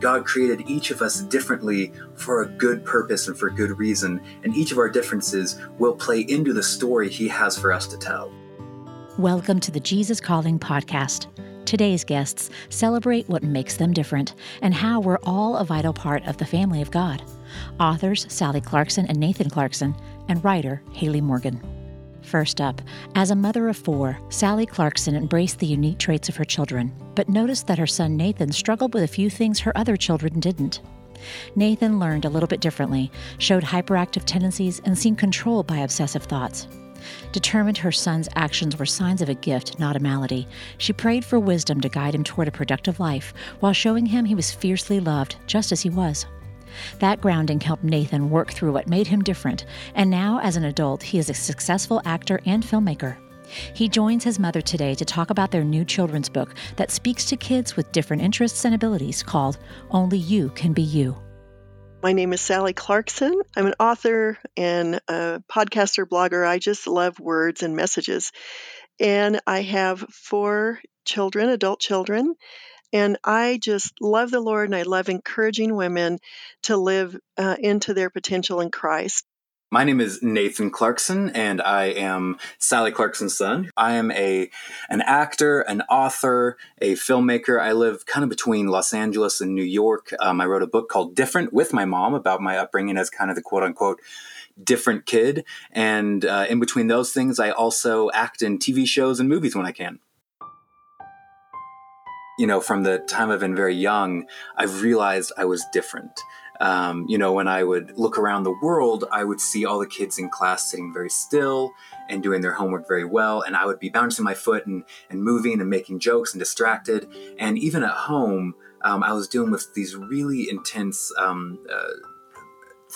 God created each of us differently for a good purpose and for good reason, and each of our differences will play into the story He has for us to tell. Welcome to the Jesus Calling podcast. Today's guests celebrate what makes them different and how we're all a vital part of the family of God. Authors Sally Clarkson and Nathan Clarkson, and writer Hayley Morgan. First up, as a mother of four, Sally Clarkson embraced the unique traits of her children, but noticed that her son Nathan struggled with a few things her other children didn't. Nathan learned a little bit differently, showed hyperactive tendencies, and seemed controlled by obsessive thoughts. Determined her son's actions were signs of a gift, not a malady, she prayed for wisdom to guide him toward a productive life while showing him he was fiercely loved just as he was. That grounding helped Nathan work through what made him different, and now, as an adult, he is a successful actor and filmmaker. He joins his mother today to talk about their new children's book that speaks to kids with different interests and abilities called Only You Can Be You. My name is Sally Clarkson. I'm an author and a podcaster, blogger. I just love words and messages. And I have four children, adult children, and I just love the Lord and I love encouraging women to live uh, into their potential in Christ. My name is Nathan Clarkson, and I am Sally Clarkson's son. I am a an actor, an author, a filmmaker. I live kind of between Los Angeles and New York. Um, I wrote a book called Different with my mom about my upbringing as kind of the quote unquote different kid. And uh, in between those things, I also act in TV shows and movies when I can you know, from the time I've been very young, I've realized I was different. Um, you know, when I would look around the world, I would see all the kids in class sitting very still and doing their homework very well. And I would be bouncing my foot and, and moving and making jokes and distracted. And even at home, um, I was dealing with these really intense um, uh,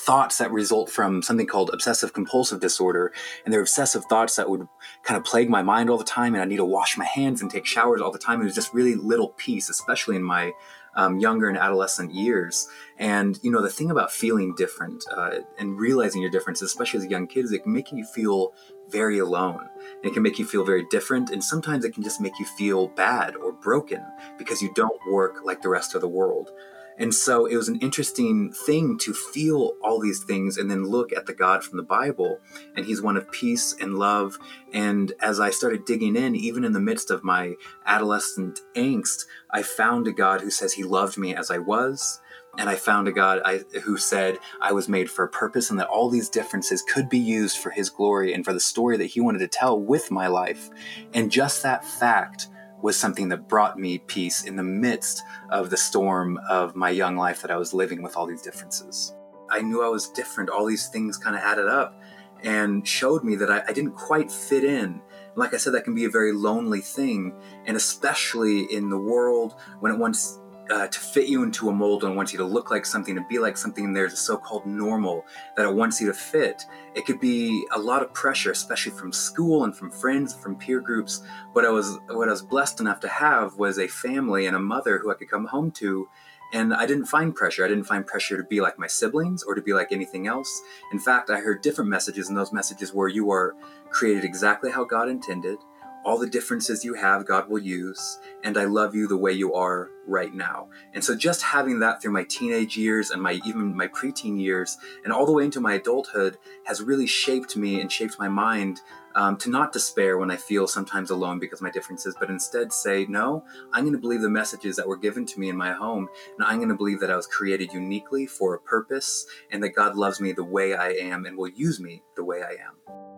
thoughts that result from something called obsessive compulsive disorder. And they're obsessive thoughts that would kind of plague my mind all the time. And I need to wash my hands and take showers all the time. It was just really little peace, especially in my um, younger and adolescent years. And, you know, the thing about feeling different uh, and realizing your differences, especially as a young kid, is it can make you feel very alone. And it can make you feel very different. And sometimes it can just make you feel bad or broken because you don't work like the rest of the world. And so it was an interesting thing to feel all these things and then look at the God from the Bible. And he's one of peace and love. And as I started digging in, even in the midst of my adolescent angst, I found a God who says he loved me as I was. And I found a God I, who said I was made for a purpose and that all these differences could be used for his glory and for the story that he wanted to tell with my life. And just that fact was something that brought me peace in the midst of the storm of my young life that I was living with all these differences. I knew I was different. All these things kind of added up and showed me that I, I didn't quite fit in. Like I said, that can be a very lonely thing, and especially in the world when it wants uh, to fit you into a mold and wants you to look like something, to be like something, and there's a so called normal that it wants you to fit. It could be a lot of pressure, especially from school and from friends, from peer groups. What I was, what I was blessed enough to have was a family and a mother who I could come home to. And I didn't find pressure. I didn't find pressure to be like my siblings or to be like anything else. In fact, I heard different messages, and those messages were you are created exactly how God intended all the differences you have, God will use, and I love you the way you are right now. And so, just having that through my teenage years and my even my preteen years, and all the way into my adulthood, has really shaped me and shaped my mind um, to not despair when I feel sometimes alone because of my differences, but instead say, no, I'm going to believe the messages that were given to me in my home, and I'm going to believe that I was created uniquely for a purpose, and that God loves me the way I am and will use me the way I am.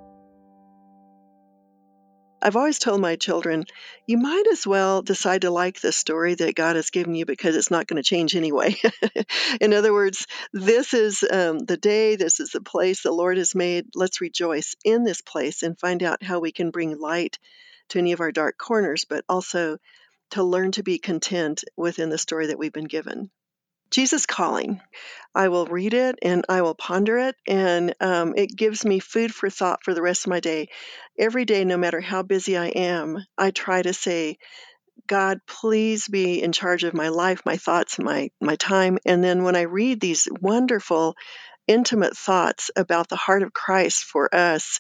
I've always told my children, you might as well decide to like the story that God has given you because it's not going to change anyway. In other words, this is um, the day, this is the place the Lord has made. Let's rejoice in this place and find out how we can bring light to any of our dark corners, but also to learn to be content within the story that we've been given. Jesus Calling. I will read it and I will ponder it, and um, it gives me food for thought for the rest of my day. Every day, no matter how busy I am, I try to say, God, please be in charge of my life, my thoughts, my my time. And then when I read these wonderful, intimate thoughts about the heart of Christ for us,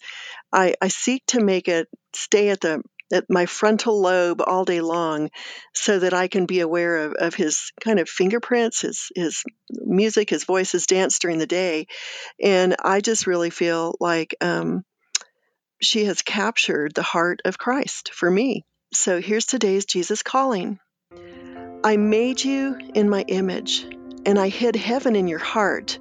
I, I seek to make it stay at the at my frontal lobe all day long so that I can be aware of, of his kind of fingerprints, his, his music, his voice, his dance during the day. And I just really feel like um, she has captured the heart of Christ for me. So here's today's Jesus calling. I made you in my image, and I hid heaven in your heart.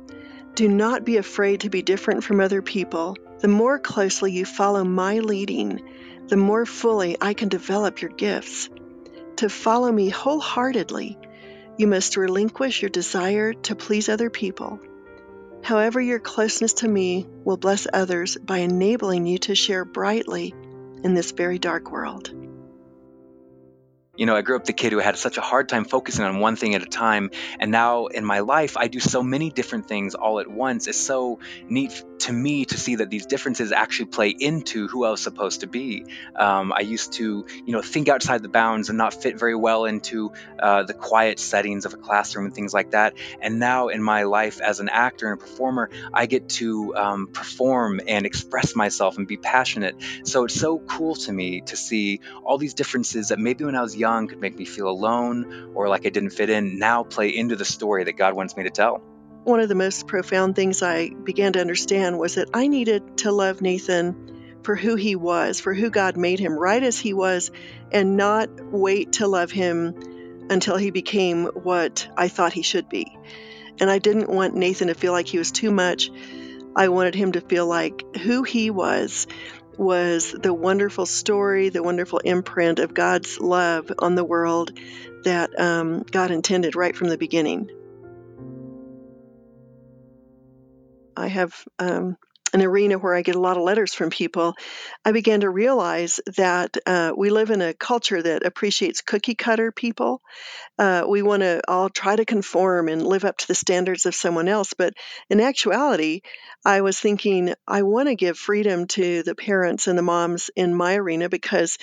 Do not be afraid to be different from other people. The more closely you follow my leading, the more fully I can develop your gifts. To follow me wholeheartedly, you must relinquish your desire to please other people. However, your closeness to me will bless others by enabling you to share brightly in this very dark world. You know, I grew up the kid who had such a hard time focusing on one thing at a time. And now in my life, I do so many different things all at once. It's so neat to me to see that these differences actually play into who I was supposed to be. Um, I used to, you know, think outside the bounds and not fit very well into uh, the quiet settings of a classroom and things like that. And now in my life as an actor and a performer, I get to um, perform and express myself and be passionate. So it's so cool to me to see all these differences that maybe when I was young could make me feel alone or like I didn't fit in now play into the story that God wants me to tell. One of the most profound things I began to understand was that I needed to love Nathan for who he was, for who God made him, right as he was, and not wait to love him until he became what I thought he should be. And I didn't want Nathan to feel like he was too much. I wanted him to feel like who he was was the wonderful story, the wonderful imprint of God's love on the world that um, God intended right from the beginning. I have um, an arena where I get a lot of letters from people. I began to realize that uh, we live in a culture that appreciates cookie cutter people. Uh, we want to all try to conform and live up to the standards of someone else. But in actuality, I was thinking I want to give freedom to the parents and the moms in my arena because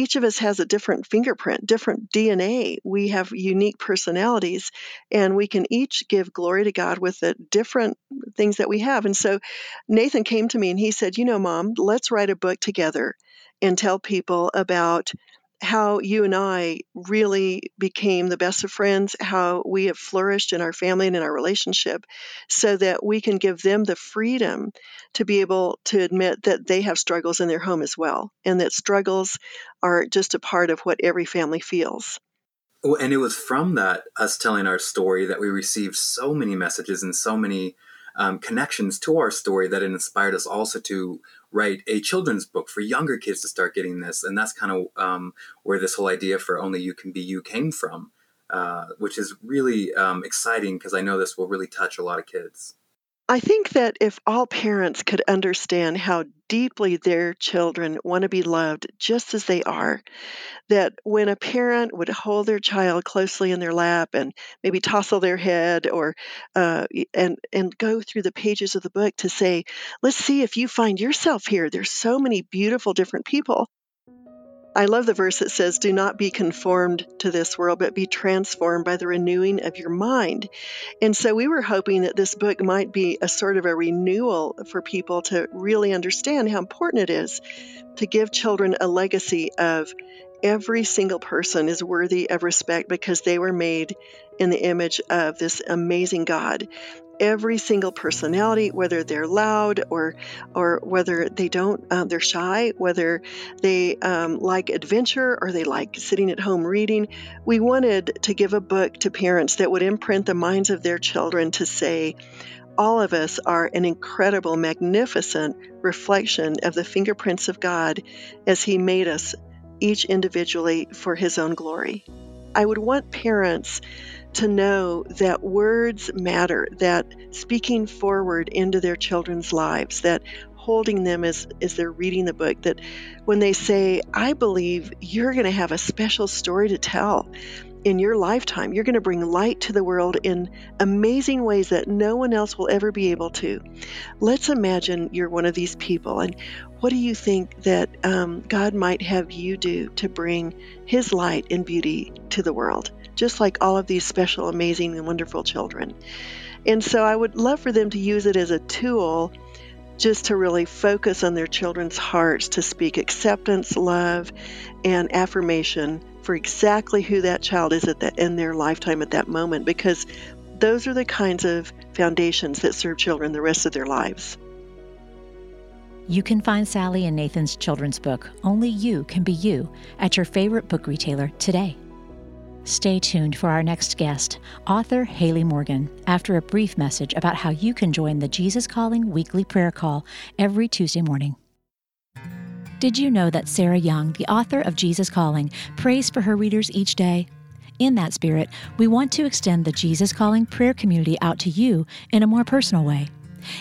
each of us has a different fingerprint, different DNA. We have unique personalities, and we can each give glory to God with the different things that we have. And so Nathan came to me and he said, You know, mom, let's write a book together and tell people about how you and I really became the best of friends, how we have flourished in our family and in our relationship, so that we can give them the freedom to be able to admit that they have struggles in their home as well, and that struggles are just a part of what every family feels. Well, and it was from that, us telling our story, that we received so many messages and so many um, connections to our story that it inspired us also to write a children's book for younger kids to start getting this. And that's kind of um, where this whole idea for Only You Can Be You came from, uh, which is really um, exciting because I know this will really touch a lot of kids. I think that if all parents could understand how deeply their children want to be loved just as they are, that when a parent would hold their child closely in their lap and maybe tousle their head or uh, and and go through the pages of the book to say, let's see if you find yourself here. There's so many beautiful different people. I love the verse that says, Do not be conformed to this world, but be transformed by the renewing of your mind. And so we were hoping that this book might be a sort of a renewal for people to really understand how important it is to give children a legacy of every single person is worthy of respect because they were made in the image of this amazing God every single personality, whether they're loud or or whether they don't, um, they're shy, whether they um, like adventure or they like sitting at home reading. We wanted to give a book to parents that would imprint the minds of their children to say, all of us are an incredible, magnificent reflection of the fingerprints of God as He made us each individually for His own glory. I would want parents to know that words matter, that speaking forward into their children's lives, that holding them as, as they're reading the book, that when they say, I believe you're going to have a special story to tell in your lifetime, you're going to bring light to the world in amazing ways that no one else will ever be able to. Let's imagine you're one of these people, and what do you think that um, God might have you do to bring His light and beauty to the world? Just like all of these special, amazing, and wonderful children. And so I would love for them to use it as a tool just to really focus on their children's hearts to speak acceptance, love, and affirmation for exactly who that child is at that in their lifetime at that moment because those are the kinds of foundations that serve children the rest of their lives. You can find Sally and Nathan's children's book, Only You Can Be You, at your favorite book retailer today. Stay tuned for our next guest, author Hayley Morgan, after a brief message about how you can join the Jesus Calling weekly prayer call every Tuesday morning. Did you know that Sarah Young, the author of Jesus Calling, prays for her readers each day? In that spirit, we want to extend the Jesus Calling prayer community out to you in a more personal way.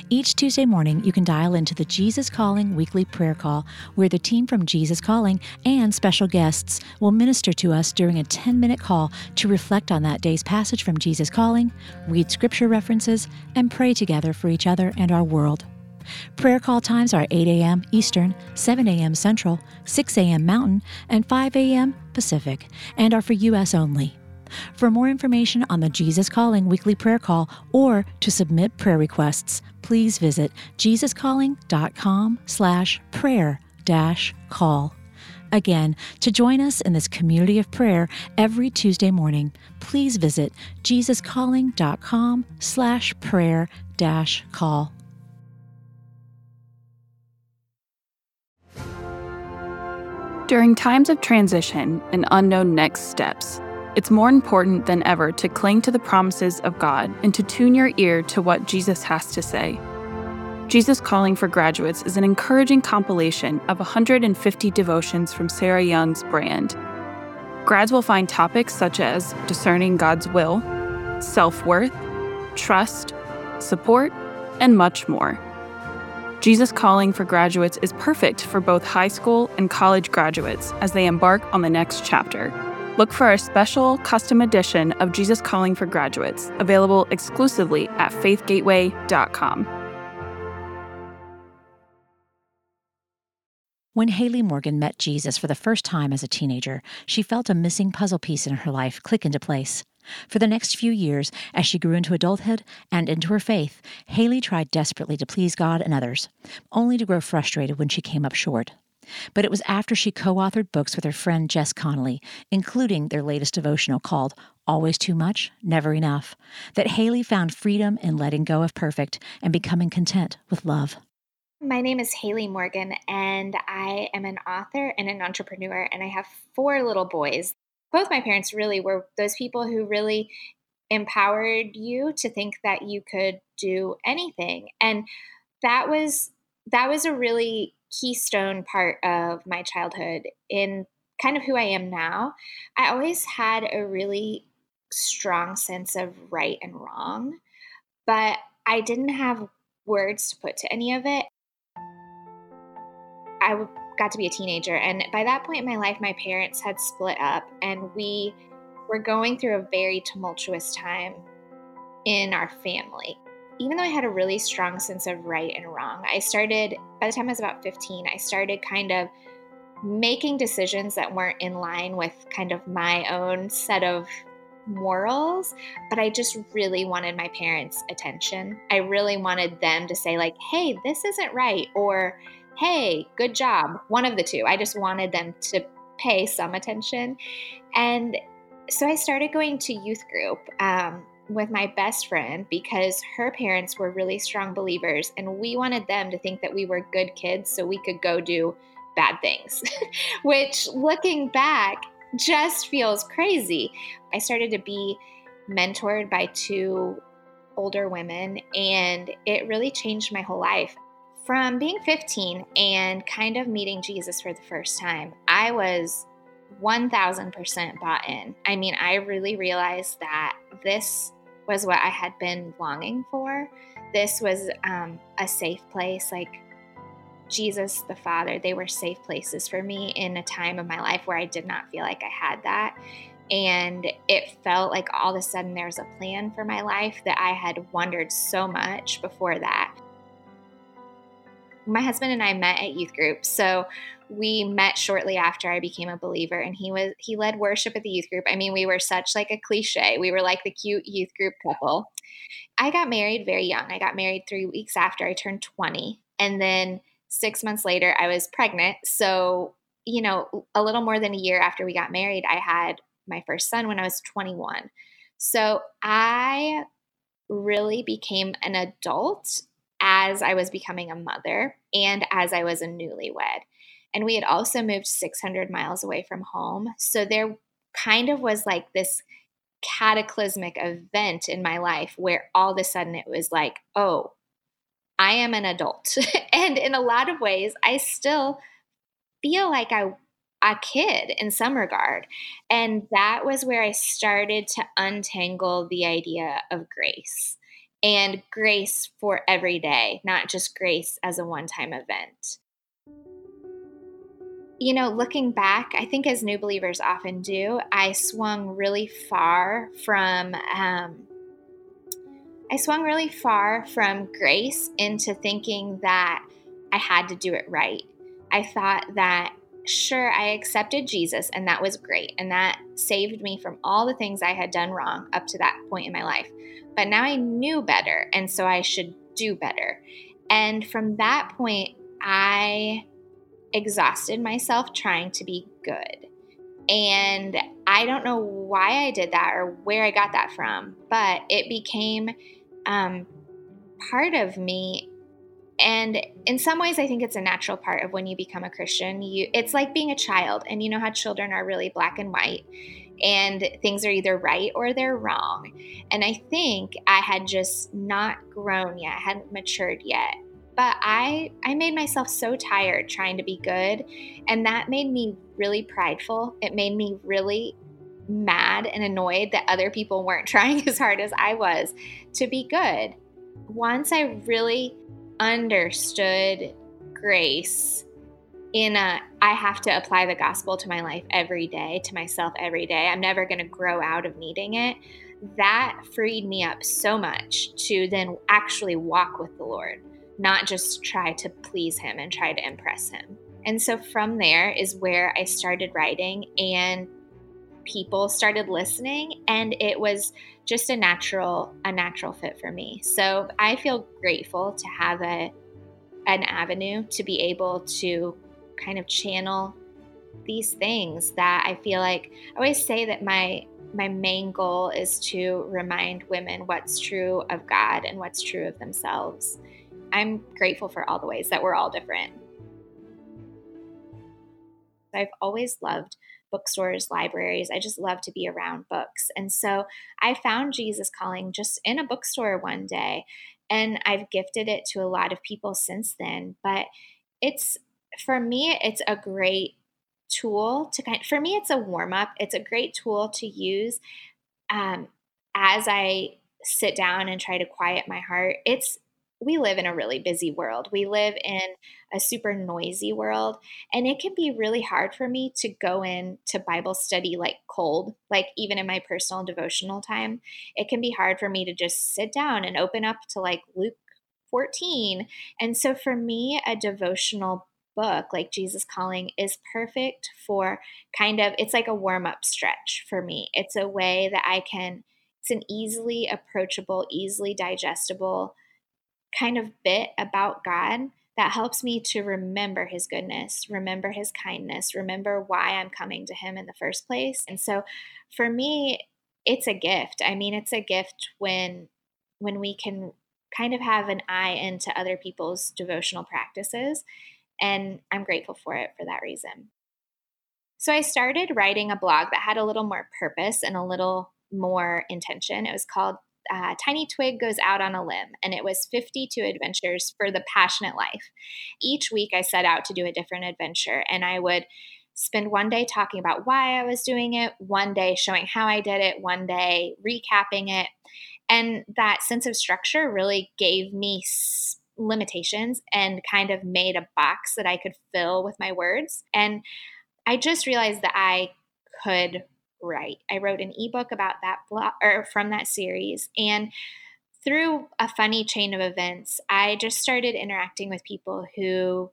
Each Tuesday morning, you can dial into the Jesus Calling weekly prayer call, where the team from Jesus Calling and special guests will minister to us during a 10 minute call to reflect on that day's passage from Jesus Calling, read scripture references, and pray together for each other and our world. Prayer call times are 8 a.m. Eastern, 7 a.m. Central, 6 a.m. Mountain, and 5 a.m. Pacific, and are for U.S. only. For more information on the Jesus Calling weekly prayer call or to submit prayer requests, please visit jesuscalling.com slash prayer dash call. Again, to join us in this community of prayer every Tuesday morning, please visit jesuscalling.com slash prayer dash call. During times of transition and unknown next steps, it's more important than ever to cling to the promises of God and to tune your ear to what Jesus has to say. Jesus Calling for Graduates is an encouraging compilation of 150 devotions from Sarah Young's brand. Grads will find topics such as discerning God's will, self worth, trust, support, and much more. Jesus Calling for Graduates is perfect for both high school and college graduates as they embark on the next chapter. Look for our special custom edition of Jesus Calling for Graduates, available exclusively at faithgateway.com. When Hayley Morgan met Jesus for the first time as a teenager, she felt a missing puzzle piece in her life click into place. For the next few years, as she grew into adulthood and into her faith, Hayley tried desperately to please God and others, only to grow frustrated when she came up short. But it was after she co authored books with her friend Jess Connolly, including their latest devotional called Always Too Much, Never Enough, that Hayley found freedom in letting go of perfect and becoming content with love. My name is Hayley Morgan, and I am an author and an entrepreneur, and I have four little boys. Both my parents really were those people who really empowered you to think that you could do anything. And that was that was a really keystone part of my childhood in kind of who I am now. I always had a really strong sense of right and wrong, but I didn't have words to put to any of it. I got to be a teenager, and by that point in my life, my parents had split up, and we were going through a very tumultuous time in our family even though I had a really strong sense of right and wrong, I started, by the time I was about 15, I started kind of making decisions that weren't in line with kind of my own set of morals, but I just really wanted my parents' attention. I really wanted them to say, like, hey, this isn't right, or hey, good job. One of the two. I just wanted them to pay some attention. And so I started going to youth group. Um, with my best friend because her parents were really strong believers and we wanted them to think that we were good kids so we could go do bad things, which looking back just feels crazy. I started to be mentored by two older women and it really changed my whole life. From being 15 and kind of meeting Jesus for the first time, I was 1000% bought in. I mean, I really realized that this was what I had been longing for. This was um, a safe place, like Jesus the Father. They were safe places for me in a time of my life where I did not feel like I had that. And it felt like all of a sudden there was a plan for my life that I had wondered so much before that. My husband and I met at youth group. So we met shortly after I became a believer and he was he led worship at the youth group. I mean, we were such like a cliche. We were like the cute youth group couple. I got married very young. I got married 3 weeks after I turned 20 And then six months later, I was pregnant. So, you know, a little more than a year after we got married, I had my first son when I was 21. So I really became an adult as I was becoming a mother and as I was a newlywed. And we had also moved 600 miles away from home. So there kind of was like this cataclysmic event in my life where all of a sudden it was like, oh, I am an adult. and in a lot of ways, I still feel like I a kid in some regard. And that was where I started to untangle the idea of grace and grace for every day, not just grace as a one time event you know, looking back, I think as new believers often do, I swung really far from um, I swung really far from grace into thinking that I had to do it right. I thought that sure I accepted Jesus and that was great and that saved me from all the things I had done wrong up to that point in my life. But now I knew better and so I should do better. And from that point I exhausted myself trying to be good. And I don't know why I did that or where I got that from, but it became um, part of me. And in some ways, I think it's a natural part of when you become a Christian. You, it's like being a child, and you know how children are really black and white, and things are either right or they're wrong. And I think I had just not grown yet, hadn't matured yet but I I made myself so tired trying to be good and that made me really prideful. It made me really mad and annoyed that other people weren't trying as hard as I was to be good. Once I really understood grace in a I have to apply the gospel to my life every day, to myself every day. I'm never going to grow out of needing it. That freed me up so much to then actually walk with the Lord not just try to please him and try to impress him. And so from there is where I started writing and people started listening and it was just a natural a natural fit for me. So I feel grateful to have a an avenue to be able to kind of channel these things that I feel like I always say that my my main goal is to remind women what's true of God and what's true of themselves. I'm grateful for all the ways that we're all different. I've always loved bookstores, libraries. I just love to be around books. And so I found Jesus Calling just in a bookstore one day, and I've gifted it to a lot of people since then. But it's, for me, it's a great tool to kind for me it's a warm up it's a great tool to use um, as i sit down and try to quiet my heart it's we live in a really busy world. We live in a super noisy world. And it can be really hard for me to go in to Bible study like cold, like even in my personal devotional time. It can be hard for me to just sit down and open up to like Luke 14. And so for me, a devotional book like Jesus Calling is perfect for kind of, it's like a warm up stretch for me. It's a way that I can, it's an easily approachable, easily digestible kind of bit about God that helps me to remember his goodness, remember his kindness, remember why I'm coming to him in the first place. And so for me, it's a gift. I mean, it's a gift when when we can kind of have an eye into other people's devotional practices, and I'm grateful for it for that reason. So I started writing a blog that had a little more purpose and a little more intention. It was called uh, Tiny Twig Goes Out on a Limb, and it was 52 adventures for the passionate life. Each week, I set out to do a different adventure, and I would spend one day talking about why I was doing it, one day showing how I did it, one day recapping it. And that sense of structure really gave me limitations and kind of made a box that I could fill with my words. And I just realized that I could write. I wrote an ebook about that blog or from that series and through a funny chain of events, I just started interacting with people who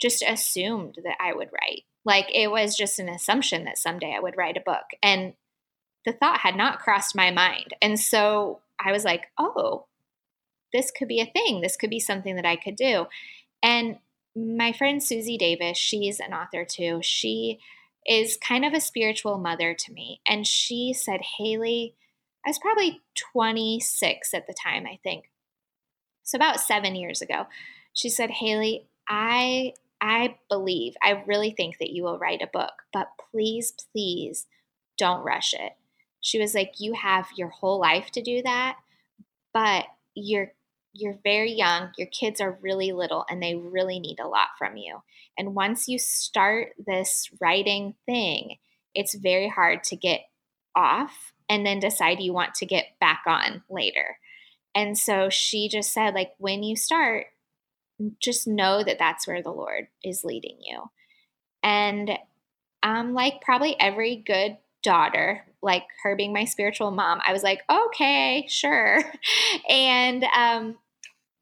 just assumed that I would write. Like it was just an assumption that someday I would write a book. And the thought had not crossed my mind. And so I was like, oh, this could be a thing. This could be something that I could do. And my friend Susie Davis, she's an author too. She is kind of a spiritual mother to me. And she said, Hayley, I was probably 26 at the time, I think. So about seven years ago. She said, Hayley, I I believe, I really think that you will write a book, but please, please don't rush it. She was like, You have your whole life to do that, but you're you're very young, your kids are really little, and they really need a lot from you. And once you start this writing thing, it's very hard to get off and then decide you want to get back on later. And so she just said, like, when you start, just know that that's where the Lord is leading you. And um, like probably every good daughter, like her being my spiritual mom, I was like, okay, sure. and um,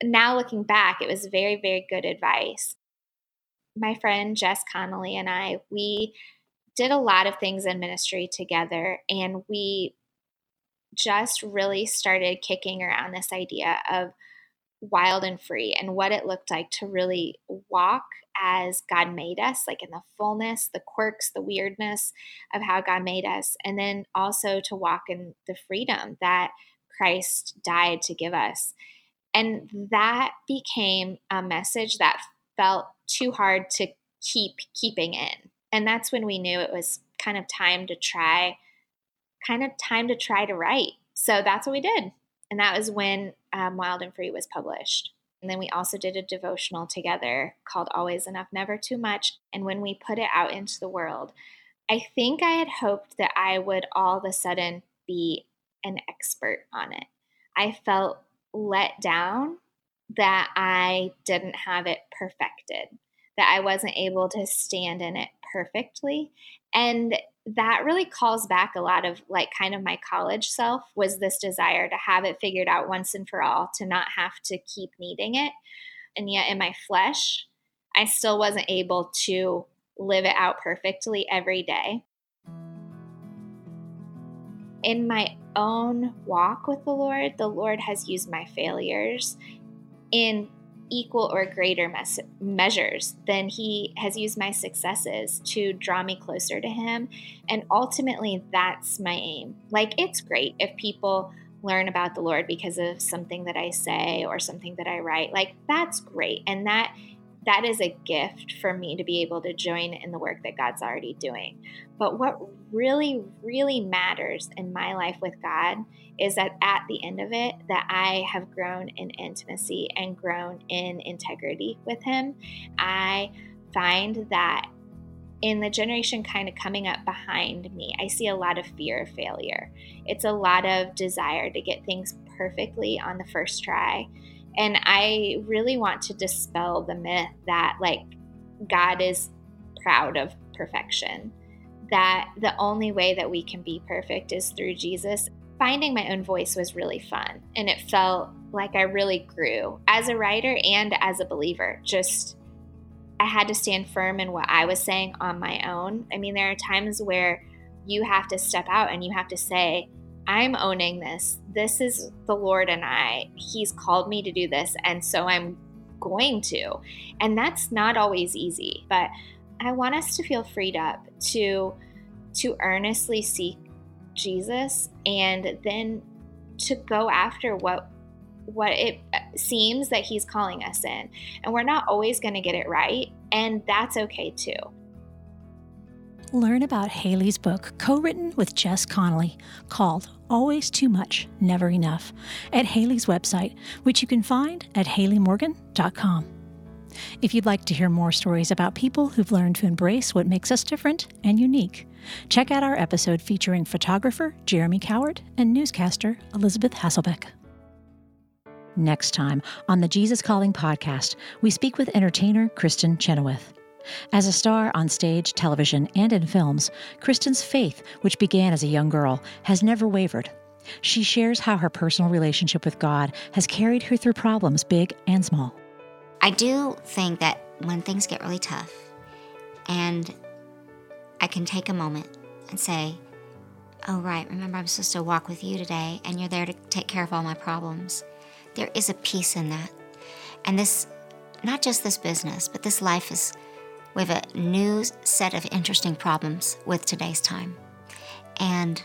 now looking back, it was very, very good advice. My friend Jess Connolly and I, we did a lot of things in ministry together, and we just really started kicking around this idea of wild and free and what it looked like to really walk as God made us, like in the fullness, the quirks, the weirdness of how God made us, and then also to walk in the freedom that Christ died to give us. And that became a message that felt too hard to keep keeping in. And that's when we knew it was kind of time to try, kind of time to try to write. So that's what we did. And that was when um, Wild and Free was published. And then we also did a devotional together called Always Enough, Never Too Much. And when we put it out into the world, I think I had hoped that I would all of a sudden be an expert on it. I felt let down that I didn't have it perfected, that I wasn't able to stand in it perfectly. And that really calls back a lot of like kind of my college self was this desire to have it figured out once and for all, to not have to keep needing it. And yet in my flesh, I still wasn't able to live it out perfectly every day. In my own walk with the Lord, the Lord has used my failures in equal or greater mes- measures than he has used my successes to draw me closer to him. And ultimately, that's my aim. Like, it's great if people learn about the Lord because of something that I say or something that I write. Like, that's great. And that that is a gift for me to be able to join in the work that God's already doing. But what really, really matters in my life with God is that at the end of it, that I have grown in intimacy and grown in integrity with Him. I find that in the generation kind of coming up behind me, I see a lot of fear of failure. It's a lot of desire to get things perfectly on the first try and I really want to dispel the myth that, like, God is proud of perfection, that the only way that we can be perfect is through Jesus. Finding my own voice was really fun, and it felt like I really grew as a writer and as a believer. Just, I had to stand firm in what I was saying on my own. I mean, there are times where you have to step out and you have to say, I'm owning this. This is the Lord and I. He's called me to do this. And so I'm going to. And that's not always easy, but I want us to feel freed up to to earnestly seek Jesus and then to go after what what it seems that he's calling us in. And we're not always going to get it right, and that's okay too. Learn about Hayley's book, co written with Jess Connolly, called Always Too Much, Never Enough, at Hayley's website, which you can find at hayleymorgan.com. If you'd like to hear more stories about people who've learned to embrace what makes us different and unique, check out our episode featuring photographer Jeremy Cowart and newscaster Elisabeth Hasselbeck. Next time on the Jesus Calling podcast, we speak with entertainer Kristin Chenoweth. As a star on stage, television, and in films, Kristin's faith, which began as a young girl, has never wavered. She shares how her personal relationship with God has carried her through problems big and small. I do think that when things get really tough and I can take a moment and say, Oh, right, remember I'm supposed to walk with you today and you're there to take care of all my problems. There is a peace in that. And this not just this business, but this life is, we have a new set of interesting problems with today's time. And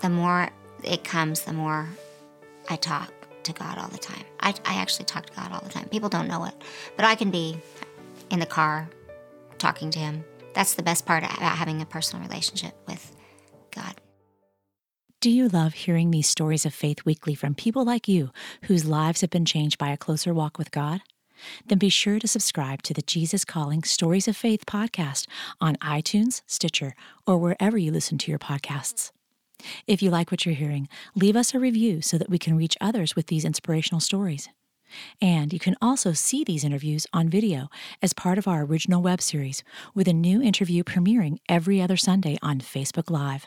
the more it comes, the more I talk to God all the time. I, I actually talk to God all the time. People don't know it, but I can be in the car talking to Him. That's the best part about having a personal relationship with God. Do you love hearing these stories of faith weekly from people like you whose lives have been changed by a closer walk with God? Then be sure to subscribe to the Jesus Calling Stories of Faith podcast on iTunes, Stitcher, or wherever you listen to your podcasts. If you like what you're hearing, leave us a review so that we can reach others with these inspirational stories. And you can also see these interviews on video as part of our original web series, with a new interview premiering every other Sunday on Facebook Live.